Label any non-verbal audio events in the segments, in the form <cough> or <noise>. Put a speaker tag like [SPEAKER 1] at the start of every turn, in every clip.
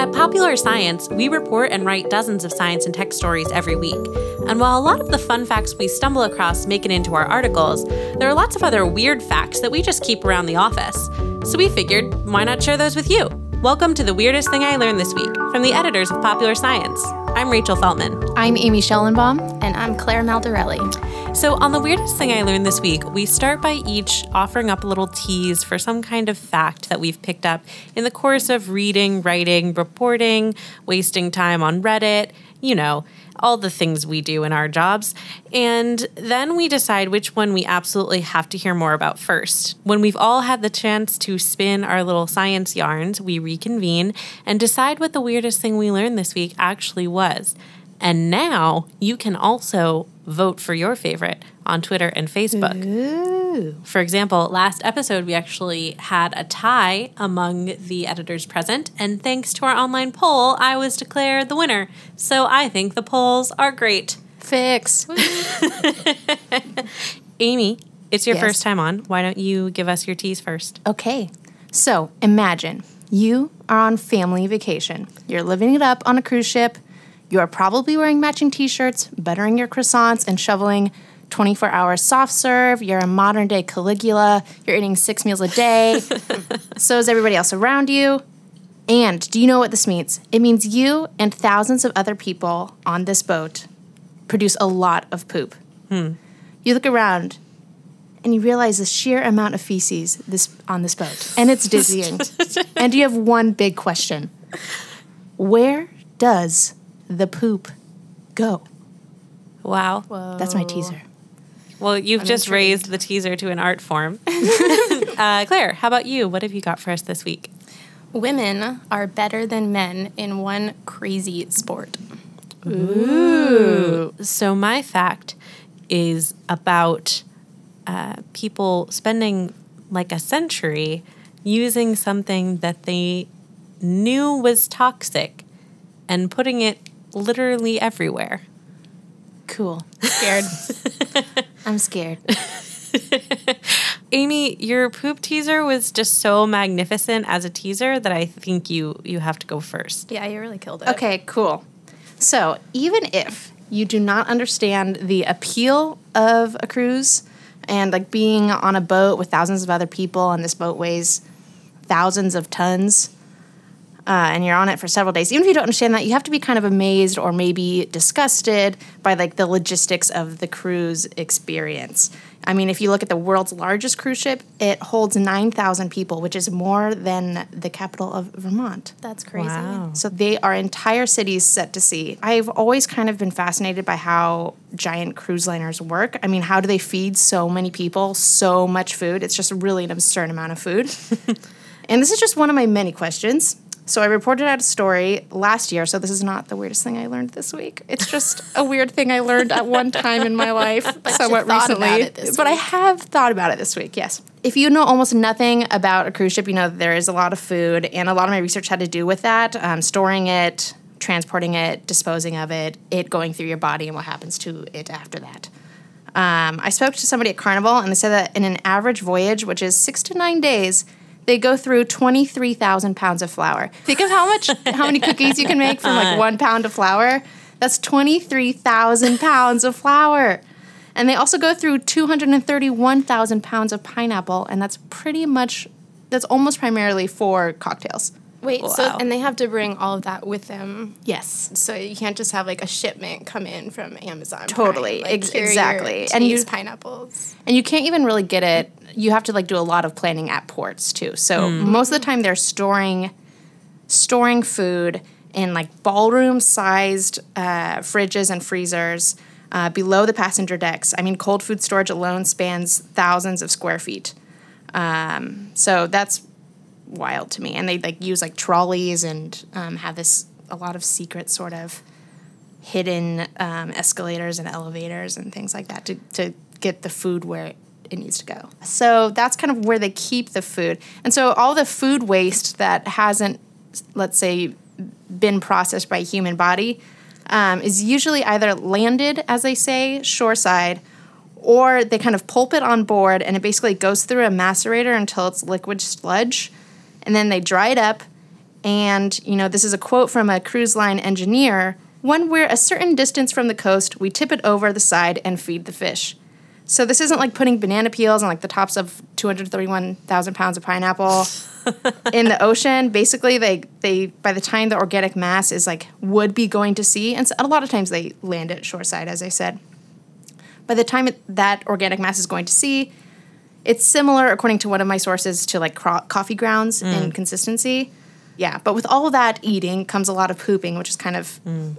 [SPEAKER 1] At Popular Science, we report and write dozens of science and tech stories every week. And while a lot of the fun facts we stumble across make it into our articles, there are lots of other weird facts that we just keep around the office. So we figured, why not share those with you? Welcome to The Weirdest Thing I Learned This Week from the editors of Popular Science. I'm Rachel Feltman.
[SPEAKER 2] I'm Amy Schellenbaum.
[SPEAKER 3] And I'm Claire Maldarelli.
[SPEAKER 1] So, on the weirdest thing I learned this week, we start by each offering up a little tease for some kind of fact that we've picked up in the course of reading, writing, reporting, wasting time on Reddit, you know, all the things we do in our jobs. And then we decide which one we absolutely have to hear more about first. When we've all had the chance to spin our little science yarns, we reconvene and decide what the weirdest thing we learned this week actually was. And now you can also vote for your favorite on Twitter and Facebook.
[SPEAKER 2] Ooh.
[SPEAKER 1] For example, last episode we actually had a tie among the editors present, and thanks to our online poll, I was declared the winner. So I think the polls are great.
[SPEAKER 2] Fix. <laughs>
[SPEAKER 1] Amy, it's your
[SPEAKER 2] Yes.
[SPEAKER 1] first time on. Why don't you give us your teas first?
[SPEAKER 2] Okay. So imagine you are on family vacation. You're living it up on a cruise ship. You are probably wearing matching t shirts, buttering your croissants, and shoveling 24 hour soft serve. You're a modern day Caligula. You're eating six meals a day. <laughs> so is everybody else around you. And do you know what this means? It means you and thousands of other people on this boat produce a lot of poop. Hmm. You look around and you realize the sheer amount of feces this on this boat, and it's dizzying. <laughs> and you have one big question: Where does the poop go?
[SPEAKER 1] Wow.
[SPEAKER 2] That's my teaser.
[SPEAKER 1] Well, you've just raised the teaser to an art form. <laughs> uh, Claire, how about you? What have you got for us this week?
[SPEAKER 3] Women are better than men in one crazy sport. Ooh.
[SPEAKER 1] So, my fact is about uh, people spending like a century using something that they knew was toxic and putting it literally everywhere.
[SPEAKER 2] Cool. Scared. <laughs> I'm scared. <laughs>
[SPEAKER 1] Amy, your poop teaser was just so magnificent as a teaser that I think you you have to go first.
[SPEAKER 3] Yeah, you really killed it.
[SPEAKER 2] Okay, cool. So, even if you do not understand the appeal of a cruise and like being on a boat with thousands of other people and this boat weighs thousands of tons uh, and you're on it for several days, even if you don't understand that, you have to be kind of amazed or maybe disgusted by like the logistics of the cruise experience. I mean, if you look at the world's largest cruise ship, it holds 9,000 people, which is more than the capital of Vermont.
[SPEAKER 3] That's crazy.
[SPEAKER 1] Wow.
[SPEAKER 2] So they are entire cities set to sea. I've always kind of been fascinated by how giant cruise liners work. I mean, how do they feed so many people so much food? It's just really an absurd amount of food. <laughs> and this is just one of my many questions. So I reported out a story last year. So this is not the weirdest thing I learned this week. It's just a weird thing I learned at one time in my life, <laughs> somewhat
[SPEAKER 3] thought
[SPEAKER 2] recently.
[SPEAKER 3] about it this
[SPEAKER 2] but I have thought about it this week. Yes. If you know almost nothing about a cruise ship, you know that there is a lot of food, and a lot of my research had to do with that, um, storing it, transporting it, disposing of it, it going through your body, and what happens to it after that. Um, I spoke to somebody at Carnival, and they said that in an average voyage, which is six to nine days, they go through twenty three thousand pounds of flour. Think of how much, how many cookies you can make from like one pound of flour. That's twenty three thousand pounds of flour. And they also go through 231,000 pounds of pineapple, and that's pretty much, that's almost primarily for cocktails.
[SPEAKER 3] Wait, so and they have to bring all of that with them.
[SPEAKER 2] Yes.
[SPEAKER 3] So you can't just have like a shipment come in from Amazon.
[SPEAKER 2] Totally,
[SPEAKER 3] Prime. Like,
[SPEAKER 2] ex-
[SPEAKER 3] here are your
[SPEAKER 2] exactly. And you-
[SPEAKER 3] use pineapples.
[SPEAKER 2] And you can't even really get it, you have to like do a lot of planning at ports too. So most of the time they're storing, storing food in like ballroom sized uh, fridges and freezers uh, below the passenger decks. I mean, cold food storage alone spans thousands of square feet. Um, so that's wild to me. And they like use like trolleys and um, have this a lot of secret sort of hidden um, escalators and elevators and things like that to, to get the food where it needs to go. So that's kind of where they keep the food. And so all the food waste that hasn't, let's say, been processed by a human body um, is usually either landed, as they say, shoreside, or they kind of pulp it on board and it basically goes through a macerator until it's liquid sludge and then they dried up. And you know this is a quote from a cruise line engineer. When we're a certain distance from the coast we tip it over the side and feed the fish. So this isn't like putting banana peels on like the tops of 231000 pounds of pineapple <laughs> in the ocean. Basically they they by the time the organic mass is like would be going to sea and so a lot of times they land at shoreside as i said. By the time it, that organic mass is going to sea, it's similar, according to one of my sources, to like cro- coffee grounds mm. in consistency. Yeah, but with all that eating comes a lot of pooping, which is kind of mm.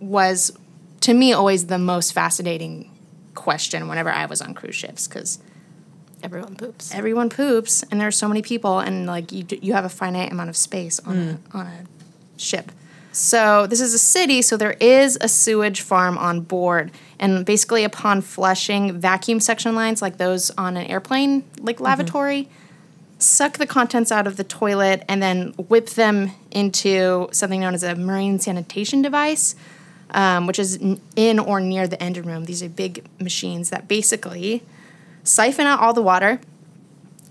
[SPEAKER 2] was to me always the most fascinating question whenever I was on cruise ships because
[SPEAKER 3] Everyone poops.
[SPEAKER 2] everyone poops and there's so many people and like you you have a finite amount of space on mm. a on a ship. So this is a city, so there is a sewage farm on board, and basically upon flushing, vacuum suction lines like those on an airplane, like lavatory, suck the contents out of the toilet and then whip them into something known as a marine sanitation device, um, which is in or near the engine room. These are big machines that basically siphon out all the water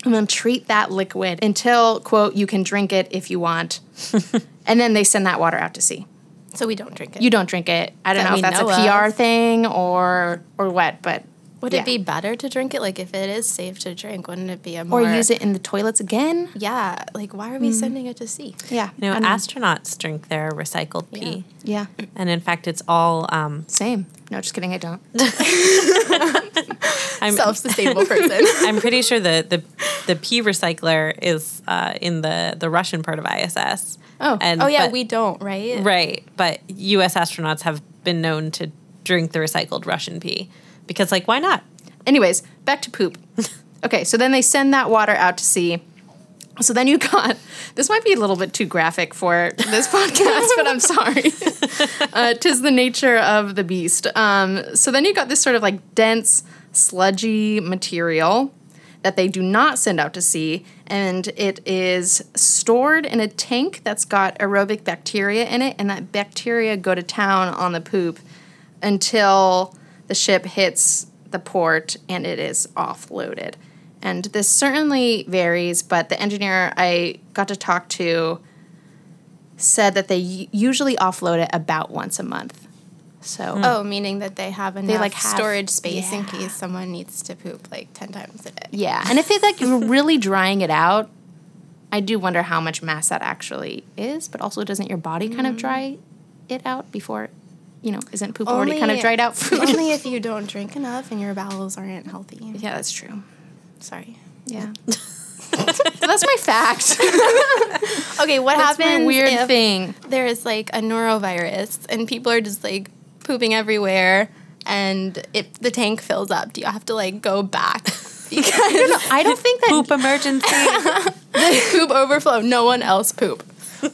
[SPEAKER 2] and then treat that liquid until quote you can drink it if you want. <laughs> And then they send that water out to sea
[SPEAKER 3] So we don't drink it.
[SPEAKER 2] you don't drink it i don't
[SPEAKER 3] That
[SPEAKER 2] know if that's
[SPEAKER 3] know
[SPEAKER 2] a pr
[SPEAKER 3] of.
[SPEAKER 2] thing or or what but
[SPEAKER 3] Would
[SPEAKER 2] yeah.
[SPEAKER 3] it be better to drink it? Like if it is safe to drink, wouldn't it be a more
[SPEAKER 2] or use it in the toilets again
[SPEAKER 3] Yeah. Like why are we sending it to sea?
[SPEAKER 2] yeah
[SPEAKER 1] You know,
[SPEAKER 2] I don't
[SPEAKER 1] astronauts drink their recycled pee.
[SPEAKER 2] yeah
[SPEAKER 1] And in fact, it's all. Um,
[SPEAKER 2] same no just kidding i don't <laughs> <laughs>
[SPEAKER 1] I'm,
[SPEAKER 3] Self-sustainable <laughs> person.
[SPEAKER 1] I'm pretty sure the, the, the pee recycler is uh, in the, the Russian part of ISS.
[SPEAKER 2] Oh.
[SPEAKER 1] and,
[SPEAKER 3] oh yeah,
[SPEAKER 1] but-
[SPEAKER 3] we don't, right?
[SPEAKER 1] Right. But U.S. astronauts have been known to drink the recycled Russian pee because, like, why not?
[SPEAKER 2] Anyways, back to poop. <laughs> Okay, so then they send that water out to sea. So then you got <laughs> this might be a little bit too graphic for this <laughs> podcast, but I'm sorry. uh, tis the nature of the beast. Um, so then you got this sort of like dense, sludgy material that they do not send out to sea, and it is stored in a tank that's got aerobic bacteria in it, and that bacteria go to town on the poop until the ship hits the port and it is offloaded. And this certainly varies, but the engineer I got to talk to said that they usually offload it about once a month. So, hmm.
[SPEAKER 3] Oh, meaning that they have enough
[SPEAKER 2] like, have-
[SPEAKER 3] storage space in case someone needs to poop like ten times a day.
[SPEAKER 2] yeah. And if it's like you're <laughs> really drying it out, I do wonder how much mass that actually is, but also doesn't your body kind of mm-hmm. dry it out before, you know, isn't poop already kind of dried out food?
[SPEAKER 3] only if <laughs> you don't drink enough and your bowels aren't healthy.
[SPEAKER 2] yeah, that's true.
[SPEAKER 3] Sorry.
[SPEAKER 2] Yeah. so <laughs> <laughs> that's my fact.
[SPEAKER 3] Okay, what
[SPEAKER 2] That's my
[SPEAKER 3] happens
[SPEAKER 2] weird
[SPEAKER 3] if
[SPEAKER 2] thing.
[SPEAKER 3] there is like a norovirus and people are just like pooping everywhere and if the tank fills up, do you have to like go back? Because
[SPEAKER 2] I don't know, I don't think that.
[SPEAKER 1] Poop emergency.
[SPEAKER 3] the poop overflow, no one else poop.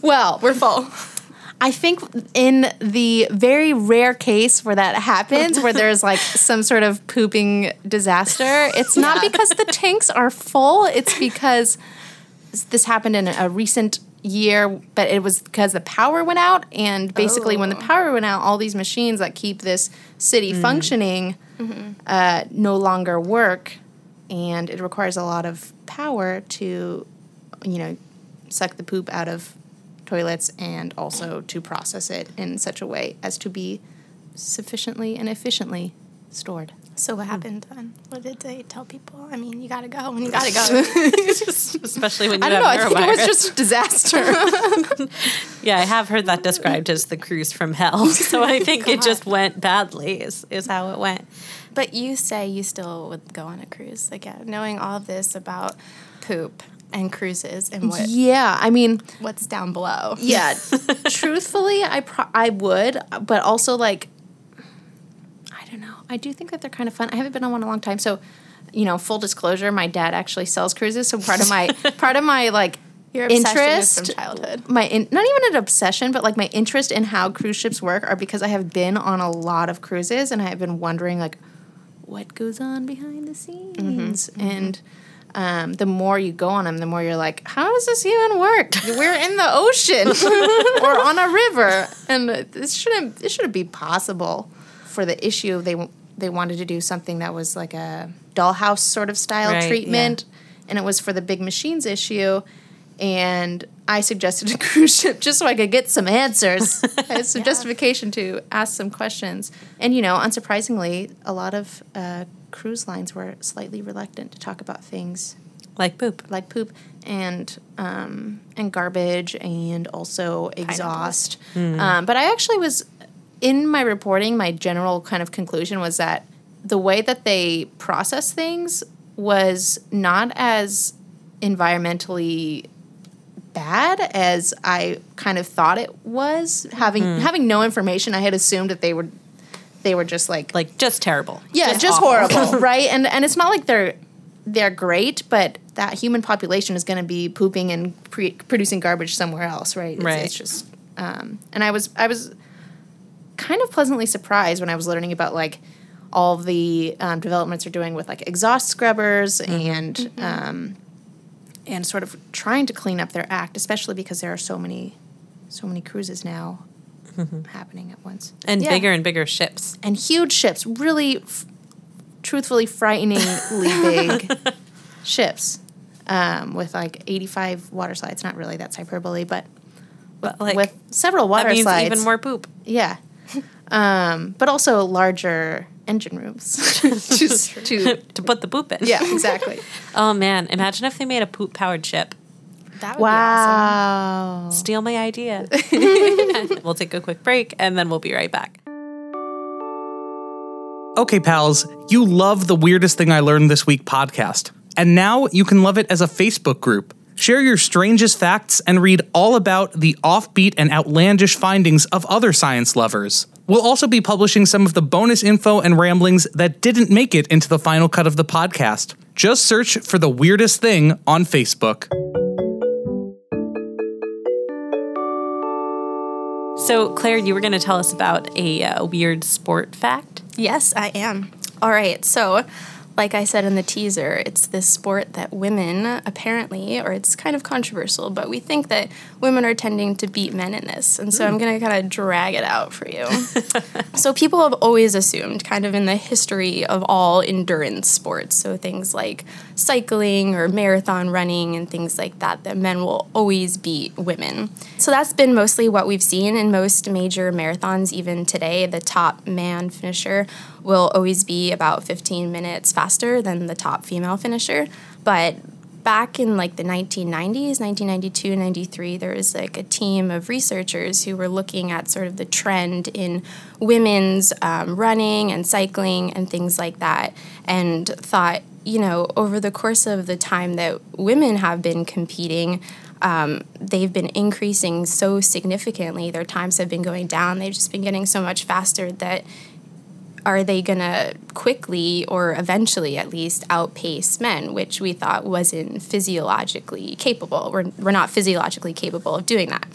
[SPEAKER 2] Well,
[SPEAKER 3] We're full.
[SPEAKER 2] I think in the very rare case where that happens, where there's like <laughs> some sort of pooping disaster, it's not
[SPEAKER 3] Yeah.
[SPEAKER 2] because the tanks are full. It's because this happened in a recent year, but it was because the power went out. And basically, when the
[SPEAKER 3] Oh.
[SPEAKER 2] power went out, all these machines that keep this city functioning uh, no longer work. And it requires a lot of power to, you know, suck the poop out of toilets and also to process it in such a way as to be sufficiently and efficiently stored.
[SPEAKER 3] So what hmm. happened then? What did they tell people? I mean, you gotta go when you gotta go. <laughs> <laughs>
[SPEAKER 1] Especially when you
[SPEAKER 2] I don't know. I
[SPEAKER 1] have
[SPEAKER 2] think it was just a <laughs> disaster.
[SPEAKER 1] Yeah, I have heard that described as the cruise from hell. So I think it just went badly, is, is how it went.
[SPEAKER 3] but you say you still would go on a cruise again, uh, knowing all this about poop and cruises and what
[SPEAKER 2] yeah, I mean,
[SPEAKER 3] what's down below.
[SPEAKER 2] yeah. <laughs> truthfully, I pro- I would, but also like, I don't know. I do think that they're kind of fun. I haven't been on one in a long time, so you know, full disclosure, my dad actually sells cruises, so part of my <laughs> part of my like
[SPEAKER 3] Your
[SPEAKER 2] interest
[SPEAKER 3] from childhood.
[SPEAKER 2] my in, not even an obsession but like my interest in how cruise ships work are because i have been on a lot of cruises and i have been wondering like what goes on behind the scenes mm-hmm. Mm-hmm. and um, the more you go on them the more you're like how does this even work <laughs> we're in the ocean <laughs> or on a river. And this shouldn't this shouldn't be possible for the issue they they wanted to do something that was like a dollhouse sort of style
[SPEAKER 1] Right,
[SPEAKER 2] treatment, and it was for the big machines issue. And I suggested a <laughs> cruise ship just so I could get some answers, <laughs> some justification to ask some questions. And you know, unsurprisingly, a lot of uh, cruise lines were slightly reluctant to talk about things
[SPEAKER 1] Like poop.
[SPEAKER 2] like poop and um, and garbage and also exhaust. Um, but I actually was in my reporting. My general kind of conclusion was that the way that they process things was not as environmentally bad as I kind of thought it was. Having having no information, I had assumed that they were they were just like
[SPEAKER 1] Like just terrible.
[SPEAKER 2] yeah, just,
[SPEAKER 1] awful.
[SPEAKER 2] horrible, <laughs> right? And and it's not like they're they're great, but that human population is going to be pooping and pre- producing garbage somewhere else, right? It's,
[SPEAKER 1] Right.
[SPEAKER 2] It's just, um, and I was I was kind of pleasantly surprised when I was learning about like all the um, developments they're doing with like exhaust scrubbers and um, and sort of trying to clean up their act, especially because there are so many so many cruises now happening at once
[SPEAKER 1] And
[SPEAKER 2] Yeah
[SPEAKER 1] bigger and bigger ships.
[SPEAKER 2] and huge ships, really, f- truthfully, frighteningly <laughs> big ships um, with like 85 water slides. Not really, that's hyperbole, but
[SPEAKER 1] But like
[SPEAKER 2] with several
[SPEAKER 1] that
[SPEAKER 2] water
[SPEAKER 1] means
[SPEAKER 2] slides.
[SPEAKER 1] even more poop.
[SPEAKER 2] Yeah. Um, but also larger engine rooms. <laughs> <laughs> Just to,
[SPEAKER 1] to put the poop in.
[SPEAKER 2] yeah, exactly. <laughs>
[SPEAKER 1] Oh man, imagine if they made a poop powered ship.
[SPEAKER 3] That would be awesome.
[SPEAKER 1] Steal my idea. we'll take a quick break and then we'll be right back.
[SPEAKER 4] Okay, pals, you love the Weirdest Thing I Learned This Week podcast. And now you can love it as a Facebook group. Share your strangest facts and read all about the offbeat and outlandish findings of other science lovers. We'll also be publishing some of the bonus info and ramblings that didn't make it into the final cut of the podcast. Just search for The Weirdest Thing on Facebook.
[SPEAKER 1] So, Claire, you were going to tell us about a uh, weird sport fact.
[SPEAKER 3] Yes, I am. All right. So, like I said in the teaser, it's this sport that women apparently, or it's kind of controversial, but we think that women are tending to beat men in this. And so hmm. I'm going to kind of drag it out for you. <laughs> so, people have always assumed, kind of in the history of all endurance sports, so things like cycling or marathon running and things like that, that men will always beat women. So, that's been mostly what we've seen in most major marathons, even today. The top man finisher will always be about 15 minutes faster than the top female finisher. But back in like the 1990s 1992 93 there was like a team of researchers who were looking at sort of the trend in women's um, running and cycling and things like that and thought you know over the course of the time that women have been competing um, they've been increasing so significantly their times have been going down they've just been getting so much faster that are they going to quickly or eventually at least outpace men, which we thought wasn't physiologically capable. We're, we're not physiologically capable of doing that.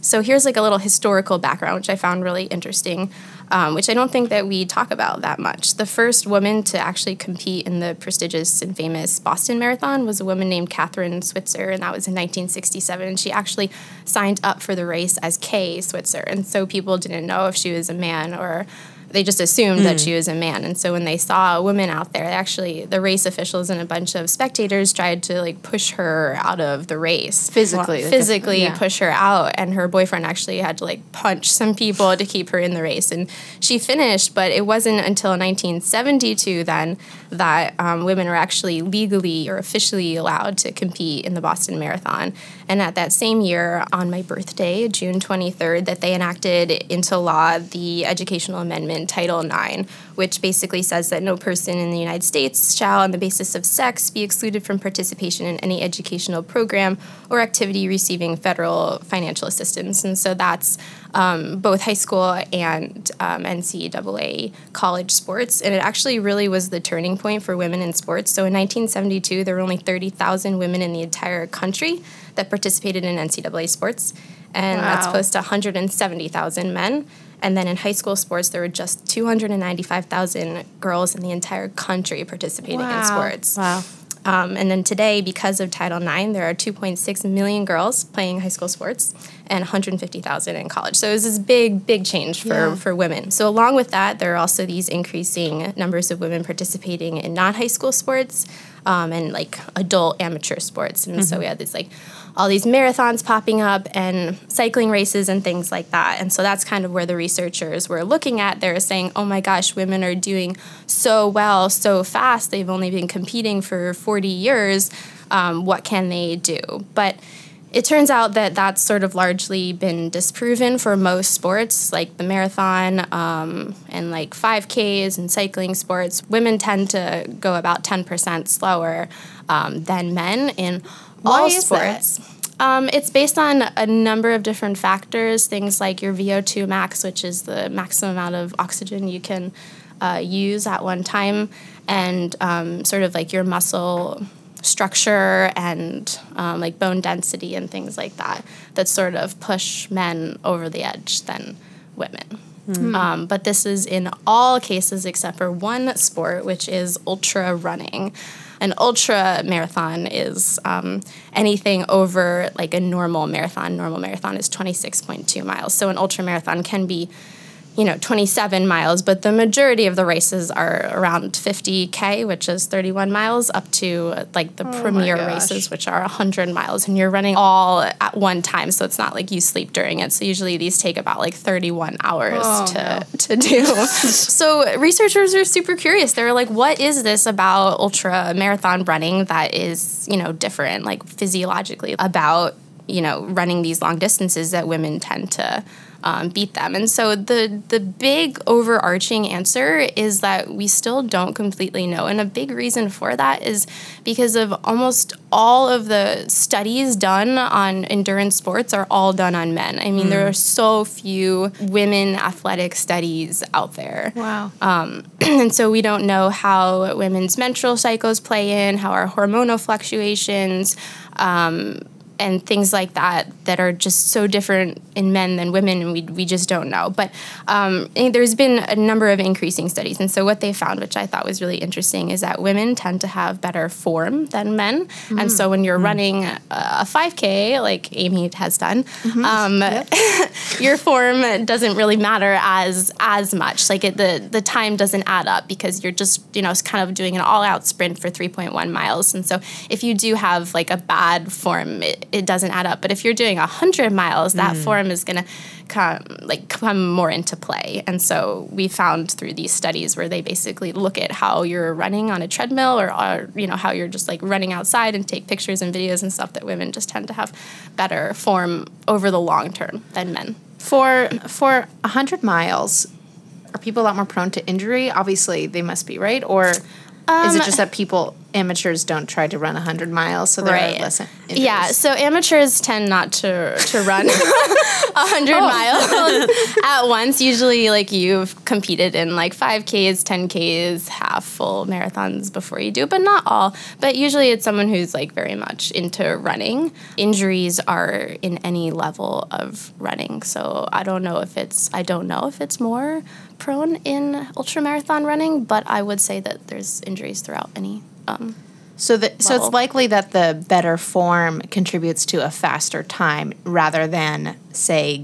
[SPEAKER 3] So here's like a little historical background, which I found really interesting, um, which I don't think that we talk about that much. The first woman to actually compete in the prestigious and famous Boston Marathon was a woman named Kathrine Switzer, and that was in 1967. And she actually signed up for the race as Kay Switzer, and so people didn't know if she was a man or they just assumed that she was a man. And so when they saw a woman out there, actually the race officials and a bunch of spectators tried to like push her out of the race.
[SPEAKER 2] Physically, like,
[SPEAKER 3] physically
[SPEAKER 2] yeah.
[SPEAKER 3] push her out and her boyfriend actually had to like punch some people to keep her in the race and she finished but it wasn't until 1972 then that um, women were actually legally or officially allowed to compete in the boston marathon and at that same year on my birthday june 23rd that they enacted into law the educational amendment title ix which basically says that no person in the united states shall on the basis of sex be excluded from participation in any educational program or activity receiving federal financial assistance. And so that's um, both high school and um, NCAA college sports. And it actually really was the turning point for women in sports. So in 1972, there were only 30,000 women in the entire country that participated in NCAA sports. And that's
[SPEAKER 2] Wow.
[SPEAKER 3] close to 170,000 men. And then in high school sports, there were just 295,000 girls in the entire country participating in sports.
[SPEAKER 1] Wow.
[SPEAKER 3] Um, and then today, because of Title IX, there are 2.6 million girls playing high school sports and 150,000 in college. So it was this big, big change for,
[SPEAKER 2] Yeah.
[SPEAKER 3] for women. So along with that, there are also these increasing numbers of women participating in non-high school sports um, and like adult amateur sports. And so we had this like all these marathons popping up and cycling races and things like that. And so that's kind of where the researchers were looking at. They were saying, oh my gosh, women are doing so well, so fast. They've only been competing for 40 years. Um, what can they do? But it turns out that that's sort of largely been disproven for most sports, like the marathon um, and like 5Ks and cycling sports. Women tend to go about 10% slower um, than men in
[SPEAKER 2] Why
[SPEAKER 3] all sports. Um, it's based on a number of different factors, things like your VO2 max, which is the maximum amount of oxygen you can uh, use at one time, and um, sort of like your muscle structure and um, like bone density and things like that that sort of push men over the edge than women. Um, but this is in all cases except for one sport, which is ultra running. An ultra marathon is um, anything over like a normal marathon. Normal marathon is 26.2 miles. So an ultra marathon can be you know 27 miles but the majority of the races are around 50k which is 31 miles up to like the oh
[SPEAKER 2] premier
[SPEAKER 3] races which are 100 miles and you're running all at one time so it's not like you sleep during it. So usually these take about like 31 hours
[SPEAKER 2] Oh,
[SPEAKER 3] to, <laughs> to do. <laughs> So researchers are super curious. They're like what is this about ultra marathon running that is you know different like physiologically about you know running these long distances that women tend to um, beat them. And so the the big overarching answer is that we still don't completely know. And a big reason for that is because of almost all of the studies done on endurance sports are all done on men. I mean there are so few women athletic studies out there.
[SPEAKER 2] Wow. <clears throat>
[SPEAKER 3] and so we don't know how women's menstrual cycles play in, how our hormonal fluctuations, um, and things like that that are just so different in men than women, and we, we just don't know. But um, there's been a number of increasing studies, and so what they found, which I thought was really interesting, is that women tend to have better form than men, and so when you're running a, a 5K, like Amy has done, um, <laughs> your form doesn't really matter as as much. Like it, the the time doesn't add up because you're just you know kind of doing an all out sprint for 3.1 miles. And so if you do have like a bad form, it, it doesn't add up. But if you're doing 100 miles, that form is gonna come like come more into play. And so we found through these studies where they basically look at how you're running on a treadmill or, or you know how you're just like running outside and take pictures and videos and stuff that women just tend to have better form over the long term than men.
[SPEAKER 2] For for hundred miles, are people a lot more prone to injury? Obviously, they must be right. Or is
[SPEAKER 3] Um,
[SPEAKER 2] it just that people amateurs don't try to run hundred miles, so there
[SPEAKER 3] Right.
[SPEAKER 2] less injuries?
[SPEAKER 3] Yeah, so amateurs tend not to to <laughs> run a hundred oh. miles <laughs> at once. Usually, like you've competed in like five Ks, ten Ks, half full marathons before you do, but not all. But usually, it's someone who's like very much into running. Injuries are in any level of running, so I don't know if it's I don't know if it's more prone in ultra marathon running, but I would say that there's injuries throughout any. Um,
[SPEAKER 2] So that so it's likely that the better form contributes to a faster time rather than say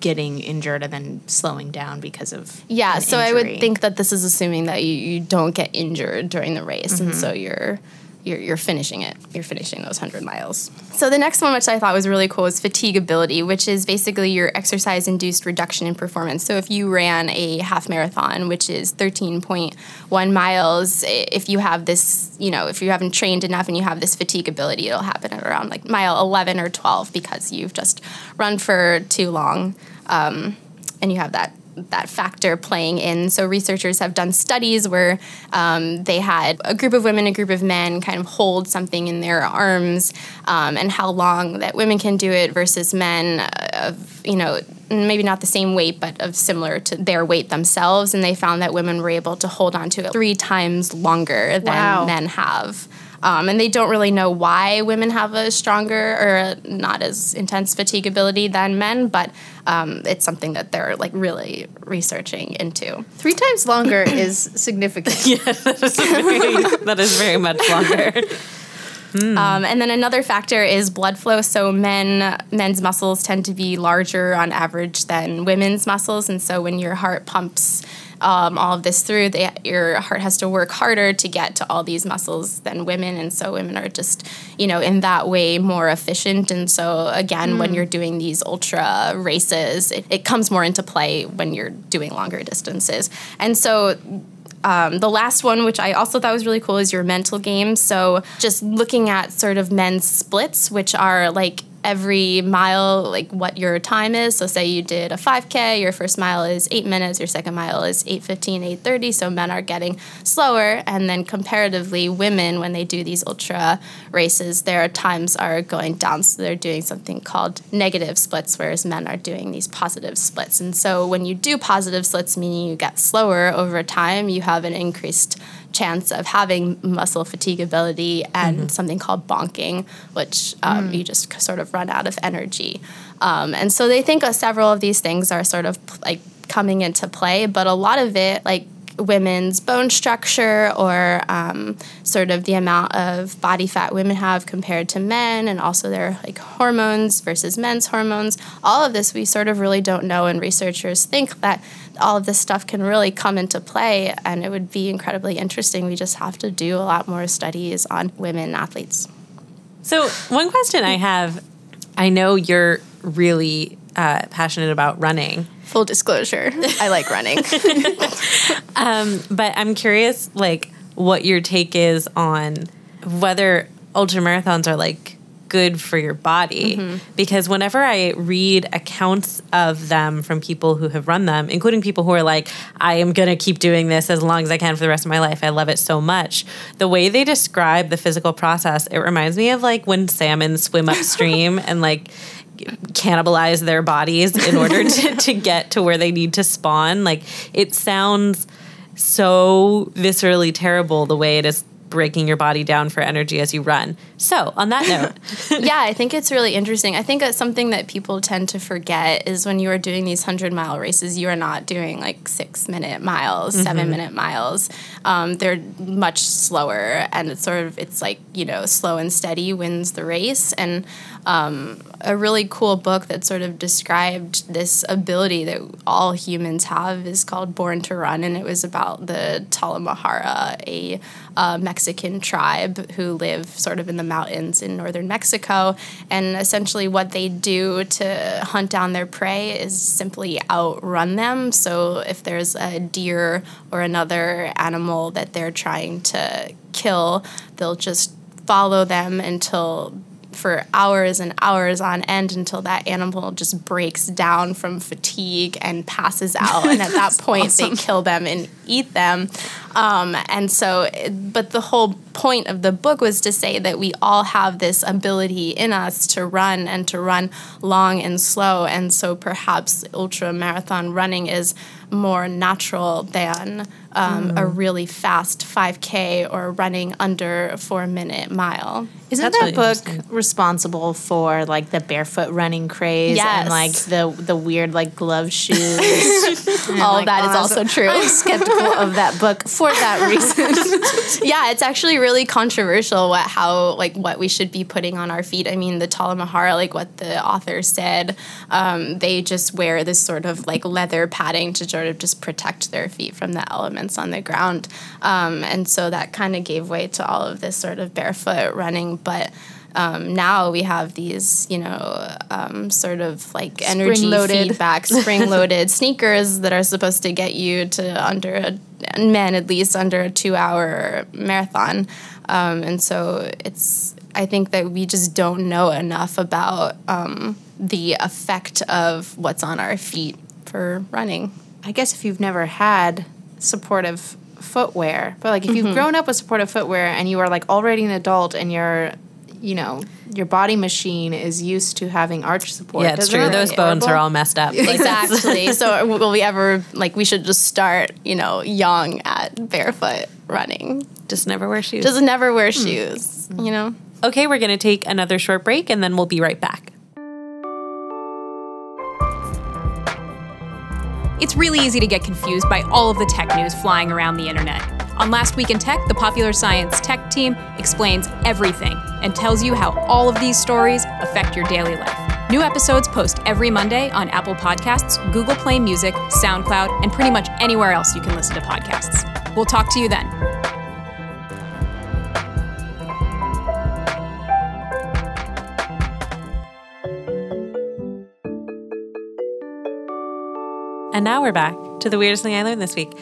[SPEAKER 2] getting injured and then slowing down because of
[SPEAKER 3] Yeah, so I would think that this is assuming that you, you don't get injured during the race, and so you're, you're you're finishing it. You're finishing those hundred miles. So the next one, which I thought was really cool, is fatigability, which is basically your exercise-induced reduction in performance. So if you ran a half marathon, which is thirteen point one miles, if you have this, you know, if you haven't trained enough and you have this fatigability, it'll happen at around like mile eleven or twelve because you've just run for too long um, and you have that that factor playing in. So researchers have done studies where um, they had a group of women, a group of men, kind of hold something in their arms, um, and how long that women can do it versus men uh, of you know maybe not the same weight, but of similar to their weight themselves. And they found that women were able to hold on to it three times longer than
[SPEAKER 2] Wow.
[SPEAKER 3] men have. Um, and they don't really know why women have a stronger or not as intense fatigability than men, but um, it's something that they're like really researching into.
[SPEAKER 2] Three times longer <coughs> is significant.
[SPEAKER 1] that, is very, that is very much longer. <laughs>
[SPEAKER 3] Um, and then another factor is blood flow. So men men's muscles tend to be larger on average than women's muscles, and so when your heart pumps um, all of this through, they, your heart has to work harder to get to all these muscles than women, and so women are just you know in that way more efficient. And so again, when you're doing these ultra races, it, it comes more into play when you're doing longer distances. And so um, the last one, which I also thought was really cool, is your mental game. So just looking at sort of men's splits, which are like every mile, like what your time is. So say you did a 5K, your first mile is eight minutes, your second mile is 8.15, 8.30. So men are getting slower. And then comparatively, women, when they do these ultra races, their times are going down. So they're doing something called negative splits, whereas men are doing these positive splits. And so when you do positive splits, meaning you get slower over time, you have an increased chance of having muscle fatigability and something called bonking, which um, you just sort of run out of energy. Um, and so they think uh, several of these things are sort of like coming into play, but a lot of it, like women's bone structure or um, sort of the amount of body fat women have compared to men and also their like hormones versus men's hormones all of this we sort of really don't know and researchers think that all of this stuff can really come into play and it would be incredibly interesting. We just have to do a lot more studies on women athletes.
[SPEAKER 1] So, one question I have I know you're really uh, passionate about running,
[SPEAKER 3] full disclosure i like running. <laughs>
[SPEAKER 1] But I'm curious, like, what your take is on whether ultra marathons are like good for your body. Mm-hmm. Because whenever I read accounts of them from people who have run them, including people who are like, I am going to keep doing this as long as I can for the rest of my life, I love it so much. The way they describe the physical process, it reminds me of like when salmon swim upstream <laughs> and like, cannibalize their bodies in order to, <laughs> to get to where they need to spawn. Like it sounds so viscerally terrible the way it is breaking your body down for energy as you run. So, on that note, <laughs>
[SPEAKER 3] yeah, I think it's really interesting. I think that's something that people tend to forget is when you are doing these 100 mile races, you are not doing like six minute miles, seven minute miles. Um, they're much slower, and it's sort of, it's like, you know, slow and steady wins the race. And um, a really cool book that sort of described this ability that all humans have is called Born to Run, and it was about the Tarahumara, a uh, Mexican tribe who live sort of in the mountains in northern Mexico. And essentially, what they do to hunt down their prey is simply outrun them. So, if there's a deer or another animal that they're trying to kill, they'll just follow them until for hours and hours on end until that animal just breaks down from fatigue and passes <laughs> out. and at that point, they kill them and eat them. Um, and so, but the whole point of the book was to say that we all have this ability in us to run and to run long and slow. And so perhaps ultra marathon running is more natural than um, a really fast 5K or running under a four minute mile.
[SPEAKER 5] Isn't
[SPEAKER 1] That's
[SPEAKER 5] that
[SPEAKER 1] really
[SPEAKER 5] book responsible for like the barefoot running craze and like the the weird like glove shoes? <laughs> And,
[SPEAKER 3] All
[SPEAKER 5] like,
[SPEAKER 3] that is
[SPEAKER 5] oh,
[SPEAKER 3] also
[SPEAKER 5] so
[SPEAKER 3] true.
[SPEAKER 5] I'm skeptical of that book for that reason. <laughs> <laughs>
[SPEAKER 3] yeah, it's actually really controversial what how like what we should be putting on our feet. I mean, the Tarahumara, like what the author said, um, they just wear this sort of like leather padding to sort of just protect their feet from the elements on the ground, um, and so that kind of gave way to all of this sort of barefoot running, but. Um, now we have these, you know, um, sort of like energy
[SPEAKER 5] Spring-loaded.
[SPEAKER 3] feedback, spring-loaded <laughs> sneakers that are supposed to get you to under a men at least under a two-hour marathon, um, and so it's. I think that we just don't know enough about um, the effect of what's on our feet for running.
[SPEAKER 5] I guess if you've never had supportive footwear, but like if you've mm-hmm. grown up with supportive footwear and you are like already an adult and you're, you know, your body machine is used to having arch support.
[SPEAKER 1] yeah, it's true.
[SPEAKER 5] it
[SPEAKER 1] Those bones are all messed up. Like, <laughs>
[SPEAKER 3] Exactly. <laughs> so will we ever like we should just start, you know, young at barefoot running?
[SPEAKER 1] just never wear shoes.
[SPEAKER 3] Just never wear hmm. shoes. sense, you hmm. know?
[SPEAKER 1] Okay, we're going to take another short break and then we'll be right back.
[SPEAKER 6] It's really easy to get confused by all of the tech news flying around the internet. On Last Week in Tech, the Popular Science Tech team explains everything and tells you how all of these stories affect your daily life. New episodes post every Monday on Apple Podcasts, Google Play Music, SoundCloud, and pretty much anywhere else you can listen to podcasts. We'll talk to you then.
[SPEAKER 1] And now we're back to the weirdest thing I learned this week.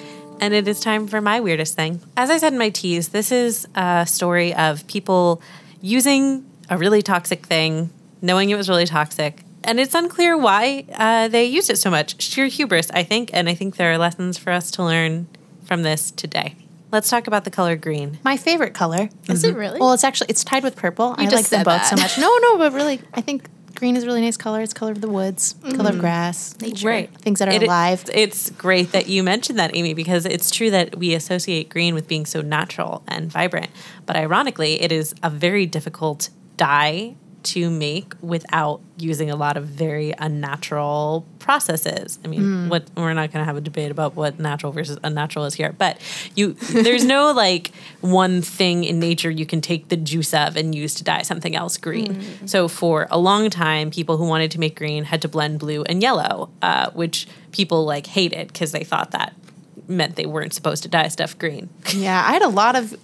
[SPEAKER 1] And it is time for my weirdest thing. As I said in my tease, this is a story of people using a really toxic thing, knowing it was really toxic. And it's unclear why uh, they used it so much. Sheer hubris, I think. And I think there are lessons for us to learn from this today. Let's talk about the color green.
[SPEAKER 5] My favorite color.
[SPEAKER 3] Is it really?
[SPEAKER 5] Well, it's actually it's tied with purple. I
[SPEAKER 3] just
[SPEAKER 5] like them
[SPEAKER 3] said
[SPEAKER 5] both so much. No, no, but really, I think green is a really nice color. It's color of the woods, color of mm-hmm. grass, nature,
[SPEAKER 1] Right.
[SPEAKER 5] things that are
[SPEAKER 1] It-
[SPEAKER 5] alive.
[SPEAKER 1] It's great that you mentioned that, Amy, because it's true that we associate green with being so natural and vibrant. But ironically, it is a very difficult dye to make without using a lot of very unnatural processes. I mean, what we're not going to have a debate about what natural versus unnatural is here, but you there's no <laughs> like one thing in nature you can take the juice of and use to dye something else green. So for a long time, people who wanted to make green had to blend blue and yellow, uh, which people like hated because they thought that meant they weren't supposed to dye stuff green.
[SPEAKER 5] yeah, I had a lot of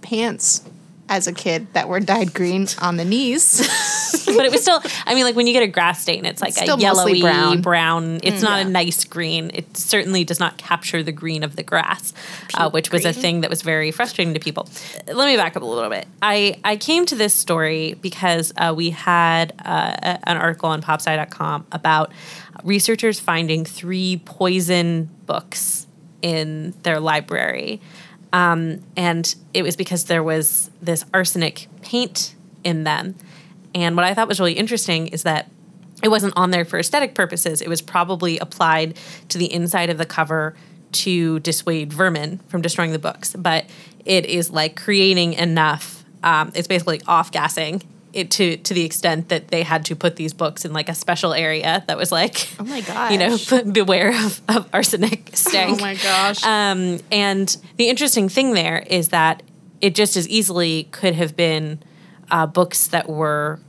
[SPEAKER 5] pants as a kid that were dyed green on the knees. <laughs>
[SPEAKER 1] but it was still i mean like when you get a grass stain it's like a
[SPEAKER 5] still mostly
[SPEAKER 1] yellowy
[SPEAKER 5] brown.
[SPEAKER 1] brown, it's not
[SPEAKER 5] yeah.
[SPEAKER 1] a nice green it certainly does not capture the green of the grass uh, which was a thing that was very frustrating to people let me back up a little bit i i came to this story because uh, we had uh, an article on popsci.com about researchers finding three poison books in their library um, and it was because there was this arsenic paint in them. And what I thought was really interesting is that it wasn't on there for aesthetic purposes. It was probably applied to the inside of the cover to dissuade vermin from destroying the books. But it is like creating enough. Um, it's basically off gassing it to to the extent that they had to put these books in like a special area that was like,
[SPEAKER 5] Oh my god, <laughs>
[SPEAKER 1] you know, <laughs> beware of, of arsenic stank. <laughs>
[SPEAKER 5] oh my gosh.
[SPEAKER 1] Um, and the interesting thing there is that it just as easily could have been uh, books that were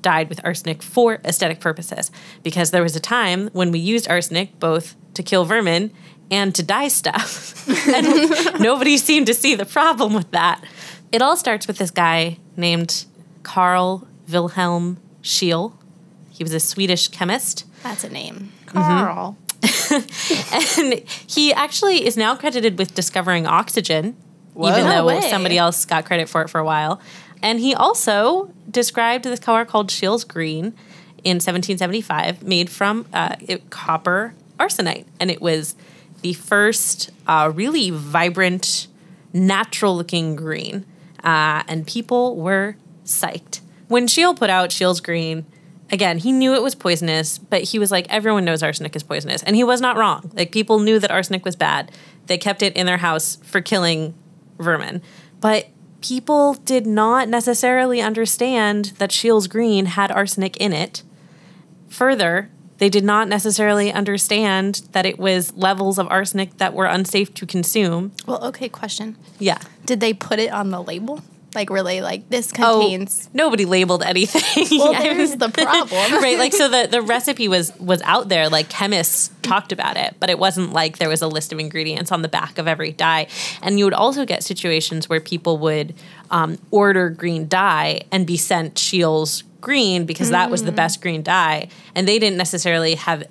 [SPEAKER 1] dyed with arsenic for aesthetic purposes, because there was a time when we used arsenic both to kill vermin and to dye stuff, and nobody seemed to see the problem with that. It all starts with this guy named Carl Wilhelm Scheele. He was a Swedish chemist.
[SPEAKER 3] That's a name.
[SPEAKER 5] Carl. <laughs>
[SPEAKER 1] and he actually is now credited with discovering oxygen, even
[SPEAKER 5] No
[SPEAKER 1] though
[SPEAKER 3] way.
[SPEAKER 1] somebody else got credit for it for a while. And he also described this color called Scheele's green in 1775, made from uh, it- copper arsenite, and it was the first uh, really vibrant, natural-looking green. Uh, and people were psyched when Scheele put out Scheele's green again, he knew it was poisonous, but he was like, everyone knows arsenic is poisonous. And he was not wrong. Like, people knew that arsenic was bad. They kept it in their house for killing vermin. But people did not necessarily understand that Scheele's green had arsenic in it. Further, they did not necessarily understand that it was levels of arsenic that were unsafe to consume.
[SPEAKER 3] Well, okay, question.
[SPEAKER 1] Yeah.
[SPEAKER 3] Did they put it on the label? Like, really like, this
[SPEAKER 1] Oh,
[SPEAKER 3] contains.
[SPEAKER 1] nobody labeled anything. <laughs>
[SPEAKER 3] Well, <laughs> there's the problem.
[SPEAKER 1] right like so the, the <laughs> recipe was was out there like chemists talked about it but it wasn't like there was a list of ingredients on the back of every dye and you would also get situations where people would um, order green dye and be sent Scheele's green because that was the best green dye and they didn't necessarily have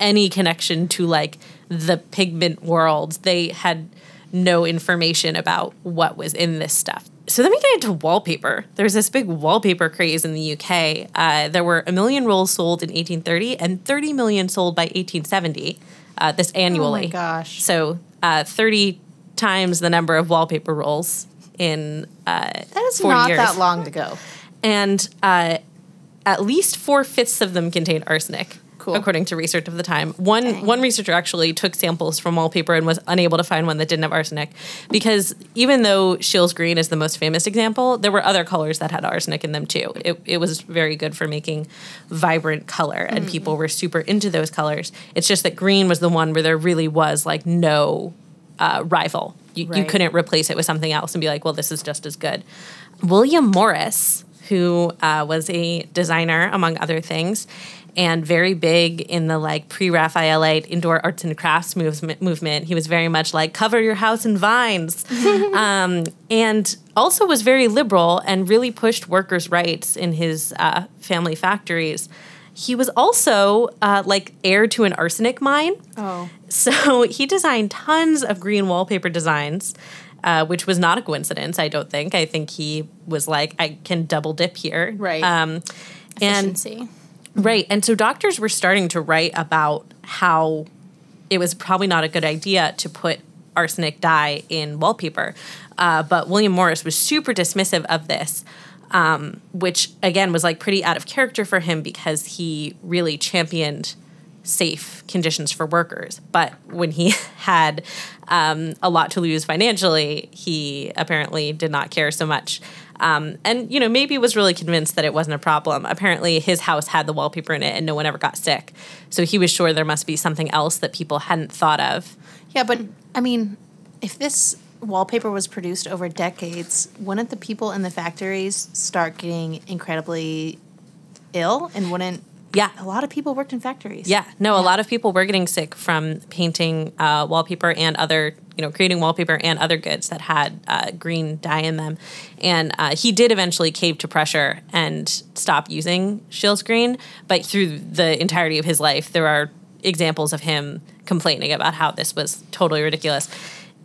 [SPEAKER 1] any connection to like the pigment world they had no information about what was in this stuff so then we get into wallpaper. There's this big wallpaper craze in the UK. Uh, there were a million rolls sold in 1830 and 30 million sold by 1870. Uh, this annually.
[SPEAKER 5] Oh my gosh.
[SPEAKER 1] So uh, 30 times the number of wallpaper rolls in uh,
[SPEAKER 5] That is
[SPEAKER 1] 40
[SPEAKER 5] not
[SPEAKER 1] years.
[SPEAKER 5] that long to go.
[SPEAKER 1] And uh, at least four fifths of them contain arsenic.
[SPEAKER 2] Cool.
[SPEAKER 1] according to research of the time. One one researcher actually took samples from wallpaper and was unable to find one that didn't have arsenic because even though Scheele's green is the most famous example, there were other colors that had arsenic in them too. It, it was very good for making vibrant color and people were super into those colors. It's just that green was the one where there really was like no uh, rival. You, you couldn't replace it with something else and be like, well, this is just as good. William Morris, who uh, was a designer among other things, and very big in the like pre-Raphaelite indoor arts and crafts movement. Movement. He was very much like cover your house in vines, <laughs> um, and also was very liberal and really pushed workers' rights in his uh, family factories. He was also uh, like heir to an arsenic mine.
[SPEAKER 5] Oh.
[SPEAKER 1] So <laughs> he designed tons of green wallpaper designs, uh, which was not a coincidence, I don't think. I think he was like, I can double dip here.
[SPEAKER 5] Right.
[SPEAKER 1] Um, and
[SPEAKER 3] Efficiency.
[SPEAKER 1] Right. And so doctors were starting to write about how it was probably not a good idea to put arsenic dye in wallpaper. Uh, but William Morris was super dismissive of this, um, which again was like pretty out of character for him because he really championed safe conditions for workers. But when he <laughs> had um, a lot to lose financially, he apparently did not care so much. Um, and you know maybe was really convinced that it wasn't a problem. Apparently, his house had the wallpaper in it, and no one ever got sick. So he was sure there must be something else that people hadn't thought of.
[SPEAKER 5] Yeah, but I mean, if this wallpaper was produced over decades, wouldn't the people in the factories start getting incredibly ill and wouldn't
[SPEAKER 1] Yeah.
[SPEAKER 5] a lot of people worked in factories.
[SPEAKER 1] Yeah, no, a lot of people were getting sick from painting uh, wallpaper and other, you know, creating wallpaper and other goods that had uh, green dye in them. And uh, he did eventually cave to pressure and stop using Scheele's green. But through the entirety of his life, there are examples of him complaining about how this was totally ridiculous.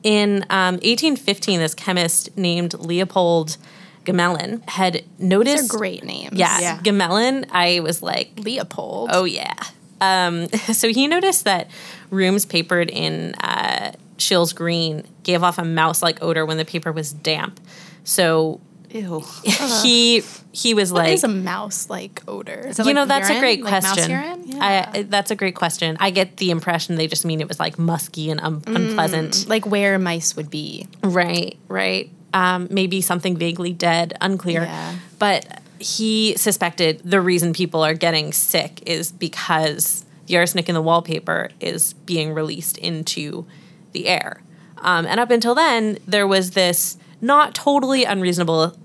[SPEAKER 1] In um, 1815, this chemist named Leopold Gmelin had noticed.
[SPEAKER 3] They're great names.
[SPEAKER 1] Yeah,
[SPEAKER 5] Yeah.
[SPEAKER 1] Gmelin, I was like,
[SPEAKER 3] Leopold.
[SPEAKER 1] Oh yeah. Um, <laughs> so he noticed that rooms papered in uh, Scheele's green gave off a mouse-like odor when the paper was damp. So
[SPEAKER 5] Ew. <laughs>
[SPEAKER 1] he he was
[SPEAKER 3] What
[SPEAKER 1] like,
[SPEAKER 3] is a mouse-like odor?
[SPEAKER 5] Is
[SPEAKER 1] you
[SPEAKER 5] like
[SPEAKER 1] know, that's a
[SPEAKER 5] urine?
[SPEAKER 1] great
[SPEAKER 5] Like mouse
[SPEAKER 1] question.
[SPEAKER 5] urine?
[SPEAKER 1] I, that's a great question. I get the impression they just mean it was like musky and un- unpleasant.
[SPEAKER 3] like where mice would be.
[SPEAKER 1] Right, right. Um, maybe something vaguely dead, unclear.
[SPEAKER 5] Yeah.
[SPEAKER 1] But he suspected the reason people are getting sick is because the arsenic in the wallpaper is being released into the air. Um, and up until then, there was this not totally unreasonable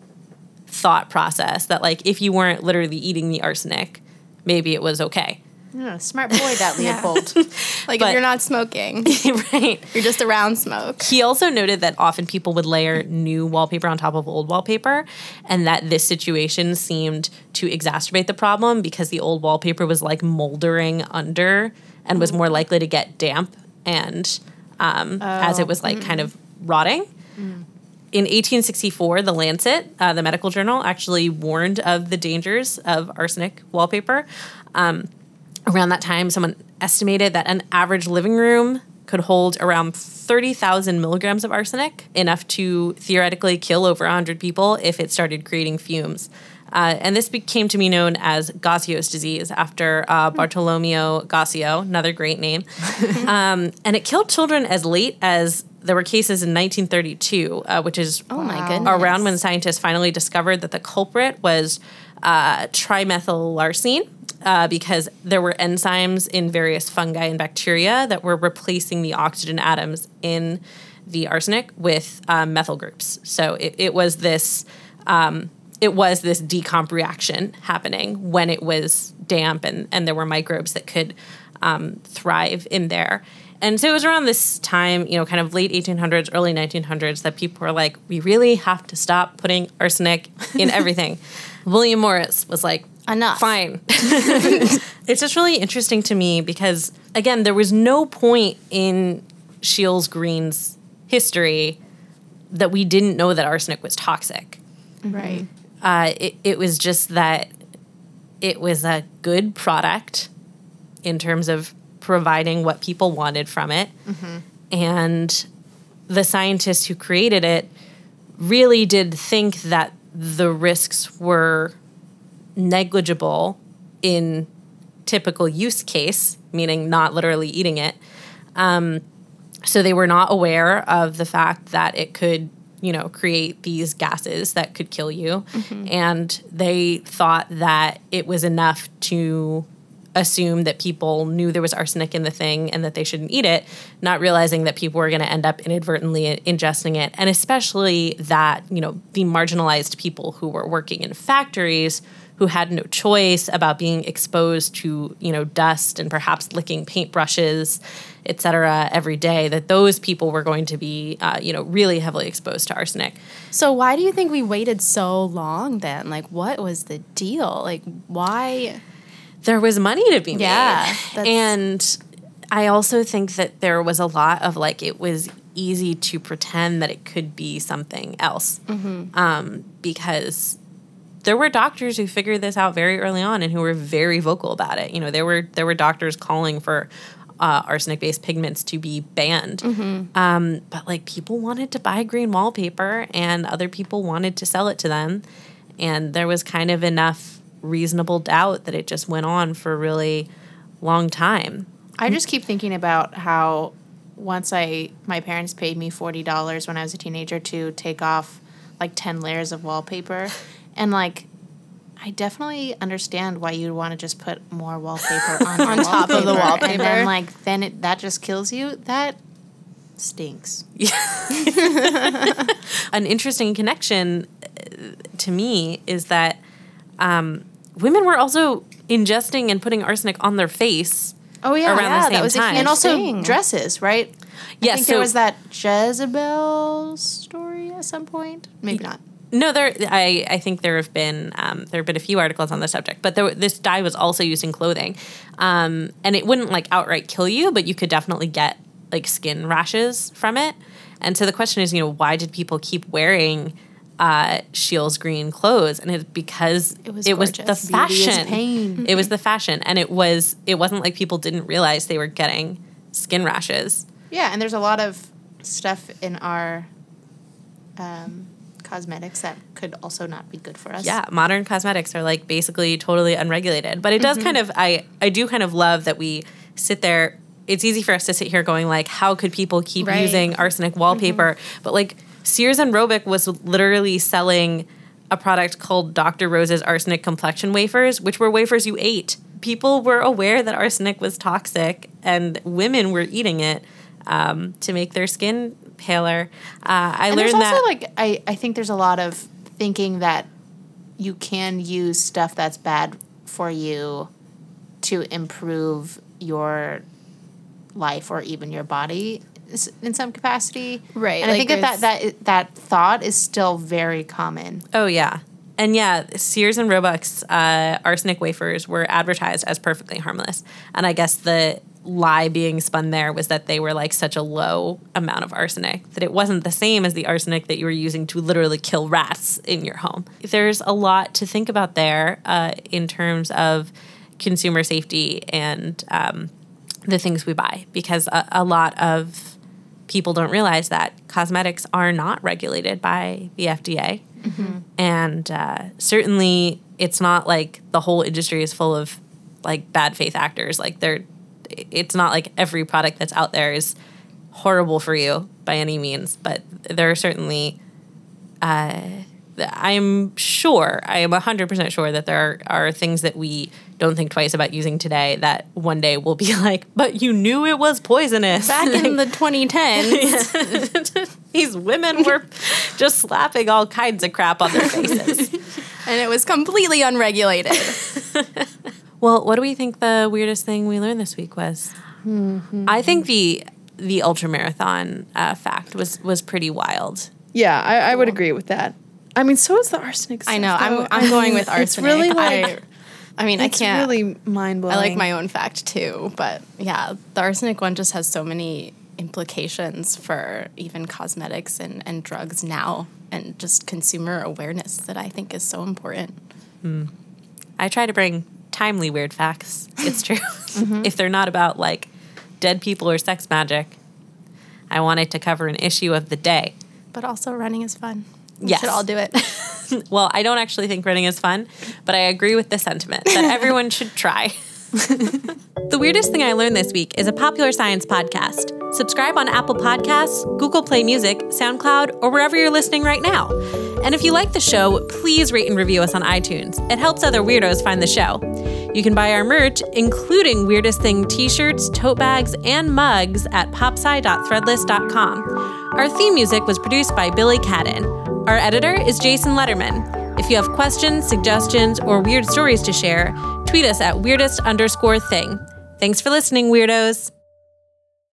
[SPEAKER 1] thought process that, like, if you weren't literally eating the arsenic, maybe it was okay.
[SPEAKER 5] Yeah, smart boy, that <laughs> Leopold.
[SPEAKER 3] Like
[SPEAKER 1] But-
[SPEAKER 3] if you're <laughs> not smoking, <laughs>
[SPEAKER 1] right.
[SPEAKER 3] you're just around smoke.
[SPEAKER 1] He also noted that often people would layer new wallpaper on top of old wallpaper, and that this situation seemed to exacerbate the problem because the old wallpaper was like moldering under and was more likely to get damp and um, as it was like kind of rotting. In 1864, The Lancet, uh, the medical journal, actually warned of the dangers of arsenic wallpaper. Um, around that time, someone estimated that an average living room could hold around 30,000 milligrams of arsenic, enough to theoretically kill over 100 people if it started creating fumes. Uh, and this became to be known as Gosio's disease after uh, Bartolomeo Gausio, another great name. <laughs> um, and it killed children as late as there were cases in 1932, uh, which is
[SPEAKER 3] Oh my goodness.
[SPEAKER 1] around when scientists finally discovered that the culprit was uh, trimethylarsine. Uh, because there were enzymes in various fungi and bacteria that were replacing the oxygen atoms in the arsenic with um, methyl groups. So it, it was this um, it was this decomp reaction happening when it was damp and, and there were microbes that could um, thrive in there. And so it was around this time, you know, kind of late 1800s, early 1900s, that people were like, we really have to stop putting arsenic in <laughs> everything. William Morris was like,
[SPEAKER 3] Enough.
[SPEAKER 1] Fine. <laughs> <laughs> it's just really interesting to me because, again, there was no point in Scheele's Green's history that we didn't know that arsenic was toxic.
[SPEAKER 5] right.
[SPEAKER 1] Uh, it, it was just that it was a good product in terms of providing what people wanted from it. And the scientists who created it really did think that the risks were negligible in typical use case, meaning not literally eating it. Um, so they were not aware of the fact that it could, you know, create these gases that could kill you. Mm-hmm. And they thought that it was enough to assume that people knew there was arsenic in the thing and that they shouldn't eat it, not realizing that people were going to end up inadvertently ingesting it. And especially that, you know, the marginalized people who were working in factories who had no choice about being exposed to, you know, dust and perhaps licking paintbrushes, et cetera, every day, that those people were going to be, uh, you know, really heavily exposed to arsenic.
[SPEAKER 3] So why do you think we waited so long then? Like, what was the deal? Like, why?
[SPEAKER 1] there was money to be
[SPEAKER 3] Yeah,
[SPEAKER 1] made.
[SPEAKER 3] that's-
[SPEAKER 1] And I also think that there was a lot of like it was easy to pretend that it could be something else.
[SPEAKER 3] Mm-hmm.
[SPEAKER 1] Um, because there were doctors who figured this out very early on and who were very vocal about it. You know, there were there were doctors calling for uh, arsenic based pigments to be banned.
[SPEAKER 3] Mm-hmm.
[SPEAKER 1] Um, but like people wanted to buy green wallpaper and other people wanted to sell it to them. And there was kind of enough reasonable doubt that it just went on for a really long time.
[SPEAKER 5] I just keep thinking about how once I my parents paid me forty dollars when I was a teenager to take off like ten layers of wallpaper, and like I definitely understand why you'd want to just put more wallpaper <laughs> on,
[SPEAKER 3] On top of the
[SPEAKER 5] and
[SPEAKER 3] wallpaper.
[SPEAKER 5] then like then it that just kills you. That stinks.
[SPEAKER 1] An interesting connection uh, to me is that um, women were also ingesting and putting arsenic on their face.
[SPEAKER 5] Oh yeah,
[SPEAKER 1] Around the
[SPEAKER 3] yeah,
[SPEAKER 1] same
[SPEAKER 3] that was a
[SPEAKER 1] time.
[SPEAKER 3] huge
[SPEAKER 5] and also
[SPEAKER 3] thing.
[SPEAKER 5] dresses, right?
[SPEAKER 1] Yeah,
[SPEAKER 5] I think
[SPEAKER 1] so-
[SPEAKER 5] there was that Jezebel story at some point. Maybe not.
[SPEAKER 1] No, there. I, I think there have been um, there have been a few articles on the subject, but there, this dye was also used in clothing, um, and it wouldn't like outright kill you, but you could definitely get like skin rashes from it. And so the question is, you know, why did people keep wearing uh, Scheele's green clothes? And it's because
[SPEAKER 3] It was
[SPEAKER 1] it was the
[SPEAKER 5] Beauty is
[SPEAKER 1] fashion.
[SPEAKER 5] pain.
[SPEAKER 1] It was the fashion, and it was it wasn't like people didn't realize they were getting skin rashes.
[SPEAKER 5] Yeah, and there's a lot of stuff in our um, cosmetics that could also not be good for us.
[SPEAKER 1] yeah modern cosmetics are like basically totally unregulated. But it does kind of i i do kind of love that we sit there it's easy for us to sit here going like how could people keep
[SPEAKER 3] Right.
[SPEAKER 1] using arsenic wallpaper? But like sears and roebuck was literally selling a product called dr rose's arsenic complexion wafers which were wafers you ate. People were aware that arsenic was toxic and women were eating it um, to make their skin paler uh, i
[SPEAKER 5] And
[SPEAKER 1] learned
[SPEAKER 5] there's also
[SPEAKER 1] that
[SPEAKER 5] like I, I think there's a lot of thinking that you can use stuff that's bad for you to improve your life or even your body in some capacity.
[SPEAKER 3] Right,
[SPEAKER 5] And I think that, that that that thought is still very common.
[SPEAKER 1] Oh yeah, and yeah, Sears and Roebuck's uh, arsenic wafers were advertised as perfectly harmless, and I guess the lie being spun there was that they were like such a low amount of arsenic that it wasn't the same as the arsenic that you were using to literally kill rats in your home. There's a lot to think about there uh, in terms of consumer safety and um, the things we buy because a, a lot of people don't realize that cosmetics are not regulated by the FDA. And uh, certainly, it's not like the whole industry is full of like bad faith actors. Like, they're, it's not like every product that's out there is horrible for you by any means, but there are certainly uh, I'm sure, I am 100% sure that there are, are things that we don't think twice about using today that one day will be <laughs> like, but you knew it was poisonous.
[SPEAKER 3] Back in the <laughs> 2010s, <laughs>
[SPEAKER 1] These women were just slapping all kinds of crap on their faces.
[SPEAKER 3] and it was completely unregulated.
[SPEAKER 1] Well, what do we think the weirdest thing we learned this week was? I think the the ultra marathon uh, fact was was pretty wild.
[SPEAKER 7] Yeah, I, I would agree with that. I mean, so is the arsenic.
[SPEAKER 3] I
[SPEAKER 7] stuff,
[SPEAKER 3] know. I'm. I'm going with arsenic.
[SPEAKER 7] It's really like
[SPEAKER 3] I, I mean, I can't.
[SPEAKER 7] really mind blowing.
[SPEAKER 3] I like my own fact too, but yeah, the arsenic one just has so many implications for even cosmetics and, and drugs now and just consumer awareness that I think is so important.
[SPEAKER 1] I try to bring timely weird facts. <laughs> It's true. Mm-hmm. if they're not about like dead people or sex magic, I wanted to cover an issue of the day.
[SPEAKER 3] But also running is fun. We
[SPEAKER 1] Yes.
[SPEAKER 3] should all do it. <laughs>
[SPEAKER 1] Well, I don't actually think running is fun, but I agree with the sentiment that <laughs> everyone should try. The Weirdest Thing I Learned This Week is a popular science podcast. Subscribe on Apple Podcasts, Google Play Music, SoundCloud, or wherever you're listening right now. And if you like the show, please rate and review us on iTunes. It helps other weirdos find the show. You can buy our merch, including Weirdest Thing t shirts, tote bags, and mugs at popsci.threadless.com. Our theme music was produced by Billy Cadden. Our editor is Jason Lederman. If you have questions, suggestions, or weird stories to share, tweet us at weirdest underscore thing. Thanks for listening, weirdos.